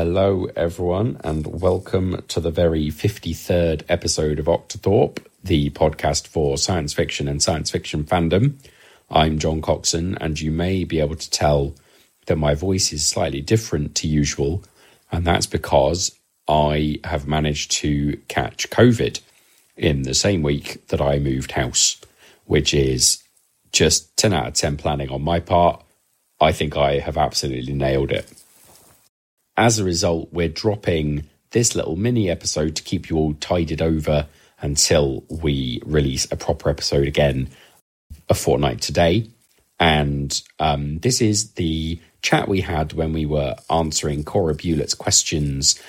Hello, everyone, and welcome to the very 53rd episode of Octothorpe, the podcast for science fiction and science fiction fandom. I'm John Coxon, and you may be able to tell that my voice is slightly different to usual, and that's because I have managed to catch COVID in the same week that I moved house, which is just 10 out of 10 planning on my part. I think I have absolutely nailed it. As a result, we're dropping this little mini episode to keep you all tided over until we release a proper episode again a fortnight today. And um, this is the chat we had when we were answering Cora Buhlert's questions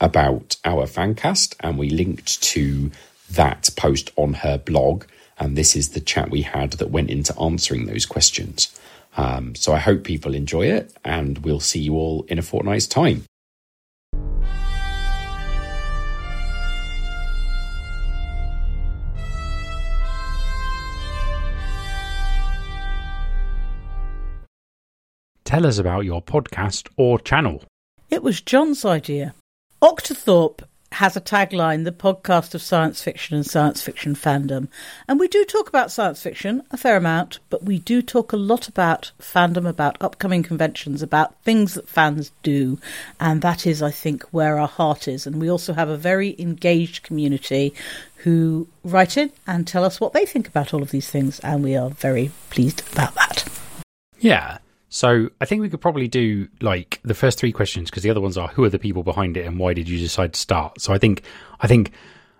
about our fancast, and we linked to that post on her blog. And this is the chat we had that went into answering those questions. Um, so I hope people enjoy it, and we'll see you all in a fortnight's time. Tell us about your podcast or channel. It was John's idea. Octothorpe has a tagline, the podcast of science fiction and science fiction fandom. And we do talk about science fiction a fair amount, but we do talk a lot about fandom, about upcoming conventions, about things that fans do. And that is, I think, where our heart is. And we also have a very engaged community who write in and tell us what they think about all of these things. And we are very pleased about that. Yeah. So I think we could probably do like the first three questions because the other ones are who are the people behind it and why did you decide to start? So I think I think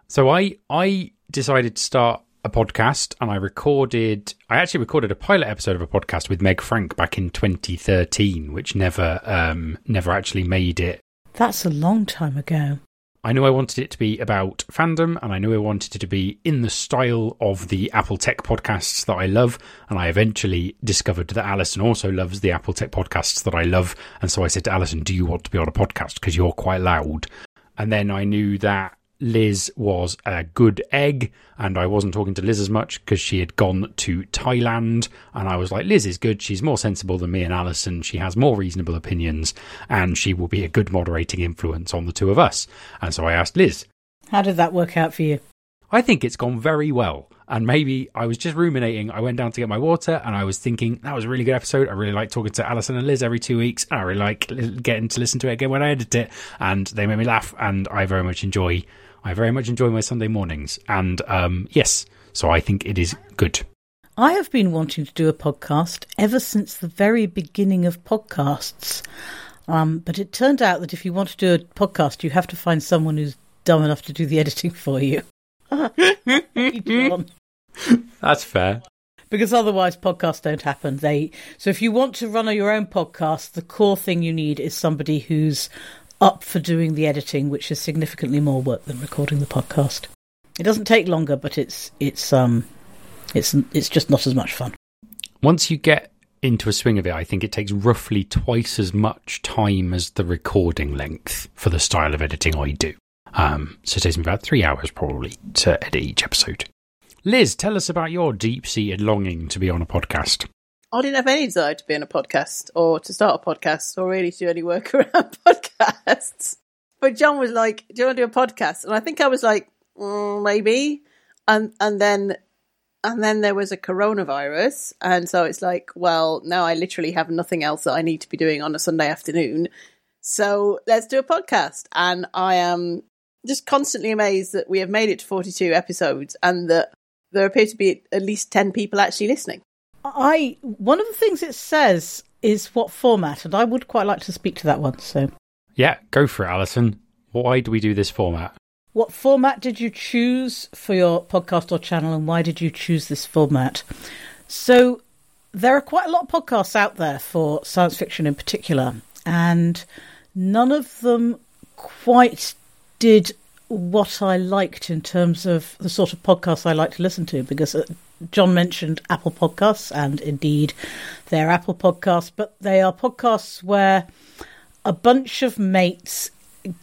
so I I decided to start a podcast and I recorded I actually recorded a pilot episode of a podcast with Meg Frank back in 2013 which never um never actually made it. That's a long time ago. I knew I wanted it to be about fandom, and I knew I wanted it to be in the style of the Apple Tech podcasts that I love. And I eventually discovered that Alison also loves the Apple Tech podcasts that I love. And so I said to Alison, Do you want to be on a podcast? Because you're quite loud. And then I knew that Liz was a good egg, and I wasn't talking to Liz as much because she had gone to Thailand. And I was like, Liz is good. She's more sensible than me and Alison. She has more reasonable opinions, and she will be a good moderating influence on the two of us. And so I asked Liz. How did that work out for you? I think it's gone very well. And maybe I was just ruminating. I went down to get my water and I was thinking that was a really good episode. I really like talking to Alison and Liz every two weeks. I really like getting to listen to it again when I edit it. And they made me laugh. And I very much enjoy I very much enjoy my Sunday mornings. And um, yes, so I think it is good. I have been wanting to do a podcast ever since the very beginning of podcasts. Um, but it turned out that if you want to do a podcast, you have to find someone who's dumb enough to do the editing for you. That's fair. Because otherwise, podcasts don't happen. They so if you want to run your own podcast, the core thing you need is somebody who's up for doing the editing, which is significantly more work than recording the podcast. It doesn't take longer, but it's it's um it's it's just not as much fun. Once you get into a swing of it, I think it takes roughly twice as much time as the recording length for the style of editing I do. Um, so it takes me about three hours probably to edit each episode. Liz, tell us about your deep seated longing to be on a podcast. I didn't have any desire to be on a podcast or to start a podcast or really to do any work around podcasts. But John was like, "Do you want to do a podcast?" And I think I was like, mm, "Maybe." And and then and then there was a coronavirus, and so it's like, well, now I literally have nothing else that I need to be doing on a Sunday afternoon. So let's do a podcast. And I am just constantly amazed that we have made it to 42 episodes and that there appear to be at least 10 people actually listening. I one of the things it says is what format, and I would quite like to speak to that one. So, yeah, go for it, Alison. Why do we do this format? What format did you choose for your podcast or channel, and why did you choose this format? So, there are quite a lot of podcasts out there for science fiction in particular, and none of them quite did what I liked in terms of the sort of podcasts I like to listen to because uh, John mentioned Apple Podcasts, and indeed they're Apple Podcasts, but they are podcasts where a bunch of mates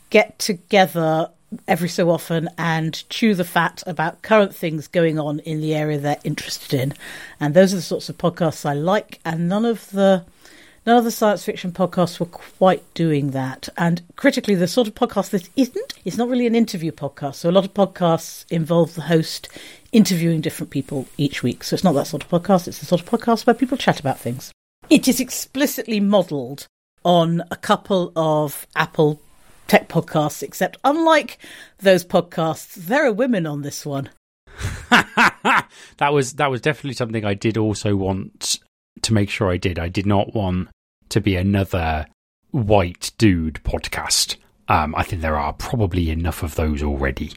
get together every so often and chew the fat about current things going on in the area they're interested in. And those are the sorts of podcasts I like, and none of the none of the science fiction podcasts were quite doing that. And critically, the sort of podcast this isn't, it's not really an interview podcast. So a lot of podcasts involve the host interviewing different people each week. So it's not that sort of podcast, it's the sort of podcast where people chat about things. It is explicitly modelled on a couple of Apple tech podcasts, except unlike those podcasts, there are women on this one. that was that was definitely something I did also want to make sure I did. I did not want to be another white dude podcast. Um, I think there are probably enough of those already.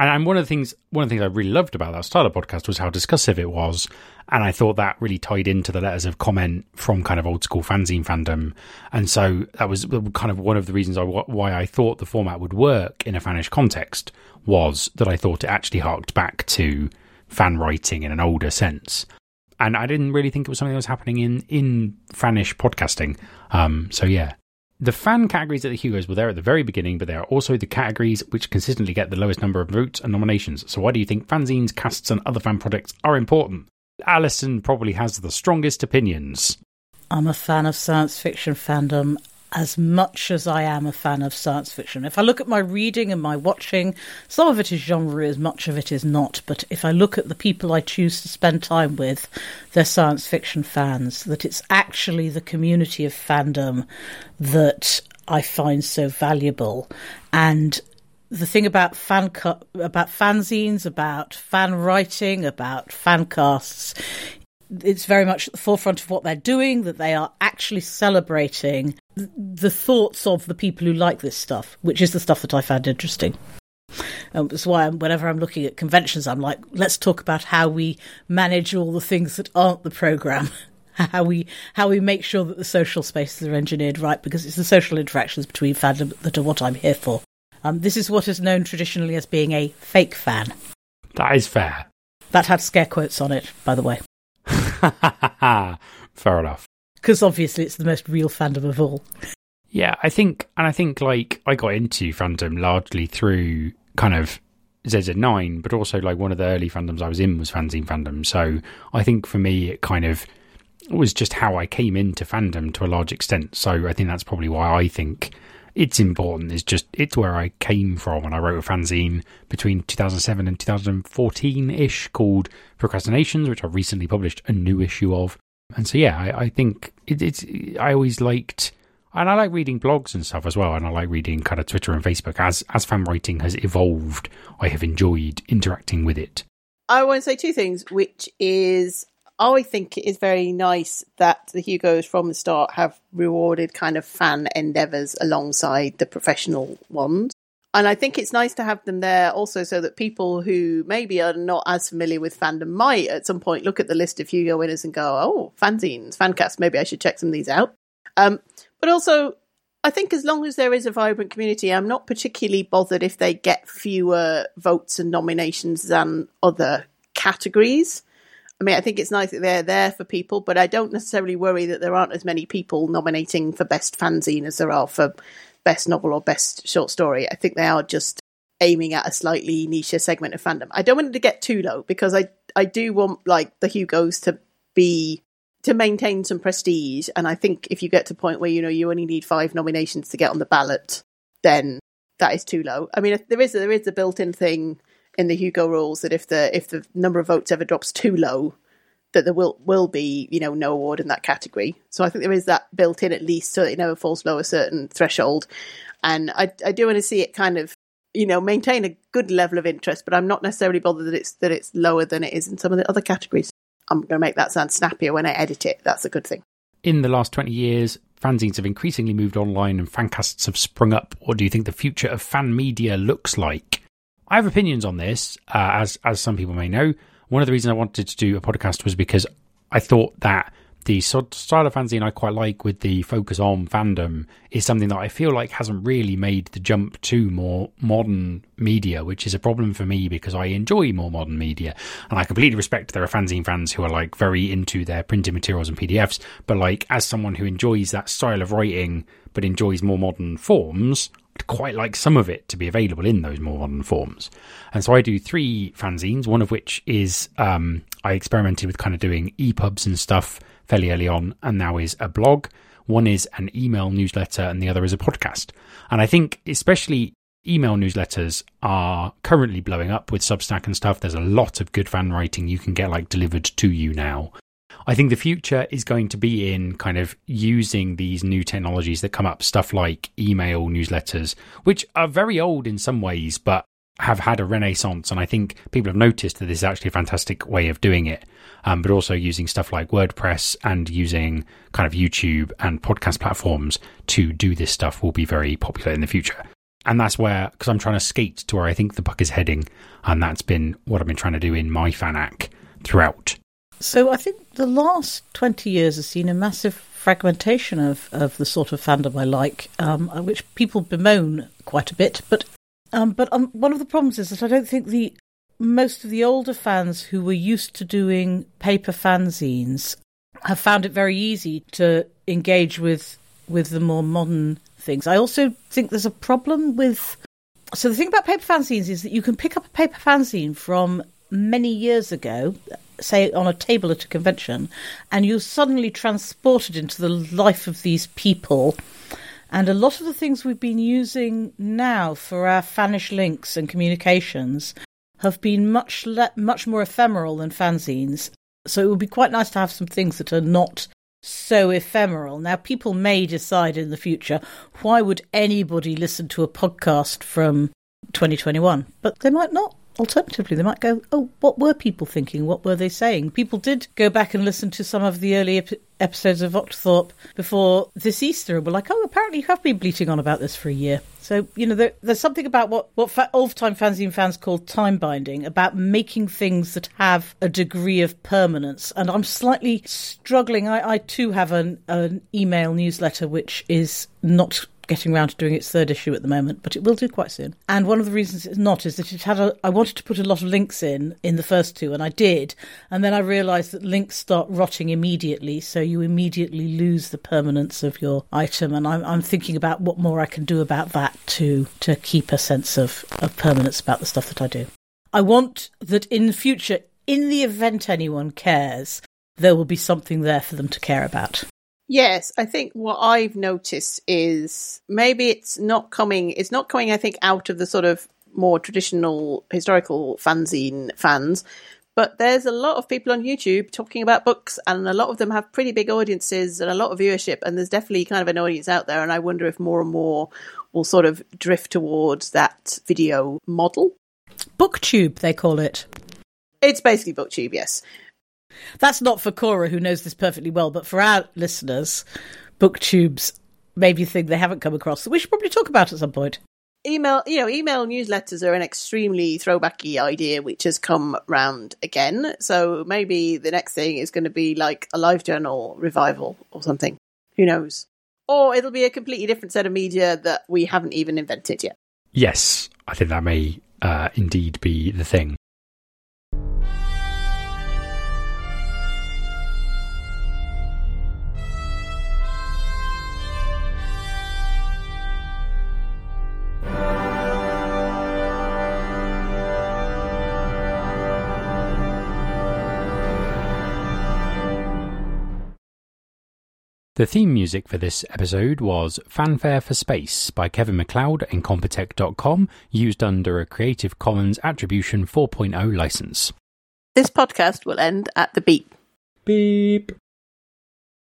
And, one of the things one of the things I really loved about that starter podcast was how discussive it was, and I thought that really tied into the letters of comment from kind of old school fanzine fandom, and so that was kind of one of the reasons I, why I thought the format would work in a fannish context was that I thought it actually harked back to fan writing in an older sense. And I didn't really think it was something that was happening in in fannish podcasting. Um, so yeah, the fan categories at the Hugos were there at the very beginning, but they are also the categories which consistently get the lowest number of votes and nominations. So why do you think fanzines, casts, and other fan projects are important? Alison probably has the strongest opinions. I'm a fan of science fiction fandom as much as I am a fan of science fiction. If I look at my reading and my watching, some of it is genre, as much of it is not. But if I look at the people I choose to spend time with, they're science fiction fans. That it's actually the community of fandom that I find so valuable. And the thing about fan cu- about fanzines, about fan writing, about fan casts it's very much at the forefront of what they're doing, that they are actually celebrating the thoughts of the people who like this stuff, which is the stuff that I found interesting. Um, that's why I'm, whenever I'm looking at conventions, I'm like, let's talk about how we manage all the things that aren't the program, how we how we make sure that the social spaces are engineered right, because it's the social interactions between fandom that are what I'm here for. Um, this is what is known traditionally as being a fake fan. That is fair. That had scare quotes on it, by the way. Fair enough. Because obviously it's the most real fandom of all. Yeah, I think, and I think like I got into fandom largely through kind of ZZ9, but also like one of the early fandoms I was in was fanzine fandom. So I think for me, it kind of was just how I came into fandom to a large extent. So I think that's probably why I think it's important. It's just it's where I came from, and I wrote a fanzine between 2007 and 2014 ish called Procrastinations, which I recently published a new issue of. And so yeah, I, I think it, it's I always liked. And I like reading blogs and stuff as well, and I like reading kind of Twitter and Facebook. As as fan writing has evolved, I have enjoyed interacting with it. I want to say two things, which is I think it is very nice that the Hugos from the start have rewarded kind of fan endeavours alongside the professional ones. And I think it's nice to have them there also so that people who maybe are not as familiar with fandom might at some point look at the list of Hugo winners and go, oh, fanzines, fancast, maybe I should check some of these out. Um, but also, I think as long as there is a vibrant community, I'm not particularly bothered if they get fewer votes and nominations than other categories. I mean, I think it's nice that they're there for people, but I don't necessarily worry that there aren't as many people nominating for best fanzine as there are for best novel or best short story. I think they are just aiming at a slightly niche segment of fandom. I don't want it to get too low because I I do want like the Hugos to be to maintain some prestige. And I think if you get to a point where you know you only need five nominations to get on the ballot, then that is too low. I mean, there is there is a built-in thing in the Hugo rules that if the if the number of votes ever drops too low, that there will will be you know no award in that category. So I think there is that built in at least so that it never falls below a certain threshold. And I I do want to see it kind of you know maintain a good level of interest, but I'm not necessarily bothered that it's that it's lower than it is in some of the other categories. I'm going to make that sound snappier when I edit it. That's a good thing. In the last 20 years, fanzines have increasingly moved online and fancasts have sprung up. What do you think the future of fan media looks like? I have opinions on this, uh, as as some people may know. One of the reasons I wanted to do a podcast was because I thought that the style of fanzine I quite like with the focus on fandom is something that I feel like hasn't really made the jump to more modern media, which is a problem for me because I enjoy more modern media. And I completely respect there are fanzine fans who are like very into their printed materials and PDFs. But like, as someone who enjoys that style of writing but enjoys more modern forms, quite like some of it to be available in those more modern forms. And so I do three fanzines, one of which is um, I experimented with kind of doing EPUBs and stuff fairly early on and now is a blog. One is an email newsletter and the other is a podcast. And I think especially email newsletters are currently blowing up with Substack and stuff. There's a lot of good fan writing you can get like delivered to you now. I think the future is going to be in kind of using these new technologies that come up, stuff like email newsletters, which are very old in some ways, but have had a renaissance. And I think people have noticed that this is actually a fantastic way of doing it. Um, but also using stuff like WordPress and using kind of YouTube and podcast platforms to do this stuff will be very popular in the future. And that's where, because I'm trying to skate to where I think the puck is heading. And that's been what I've been trying to do in my fanac throughout. So I think the last 20 years has seen a massive fragmentation of, of the sort of fandom I like, um, which people bemoan quite a bit. But um, but um, one of the problems is that I don't think the most of the older fans who were used to doing paper fanzines have found it very easy to engage with with the more modern things. I also think there's a problem with. So the thing about paper fanzines is that you can pick up a paper fanzine from many years ago, say on a table at a convention, and you're suddenly transported into the life of these people. And a lot of the things we've been using now for our fannish links and communications have been much le- much more ephemeral than fanzines. So it would be quite nice to have some things that are not so ephemeral. Now, people may decide in the future, why would anybody listen to a podcast from 2021? But they might not. Alternatively, they might go, oh, what were people thinking? What were they saying? People did go back and listen to some of the early ep- episodes of Octothorpe before this Easter and were like, oh, apparently you have been bleating on about this for a year. So, you know, there, there's something about what, what fa- old time fanzine fans call time binding, about making things that have a degree of permanence. And I'm slightly struggling. I, I too have an, an email newsletter which is not getting around to doing its third issue at the moment, but it will do quite soon. And one of the reasons it's not is that it had a. I wanted to put a lot of links in in the first two, and I did, and then I realised that links start rotting immediately, so you immediately lose the permanence of your item. And I'm, I'm thinking about what more I can do about that to to keep a sense of, of permanence about the stuff that I do. I want that in the future, in the event anyone cares, there will be something there for them to care about. Yes, I think what I've noticed is maybe it's not coming. It's not coming. I think out of the sort of more traditional historical fanzine fans, but there's a lot of people on YouTube talking about books, and a lot of them have pretty big audiences and a lot of viewership. And there's definitely kind of an audience out there. And I wonder if more and more will sort of drift towards that video model. Booktube, they call it. It's basically booktube, yes. That's not for Cora, who knows this perfectly well, but for our listeners, booktubes maybe thing they haven't come across that we should probably talk about at some point. Email, you know, email newsletters are an extremely throwbacky idea which has come round again. So maybe the next thing is going to be like a live journal revival or something. Who knows? Or it'll be a completely different set of media that we haven't even invented yet. Yes, I think that may uh, indeed be the thing. The theme music for this episode was Fanfare for Space by Kevin MacLeod, Incompetech.com, used under a Creative Commons Attribution 4.0 license. This podcast will end at the beep. Beep.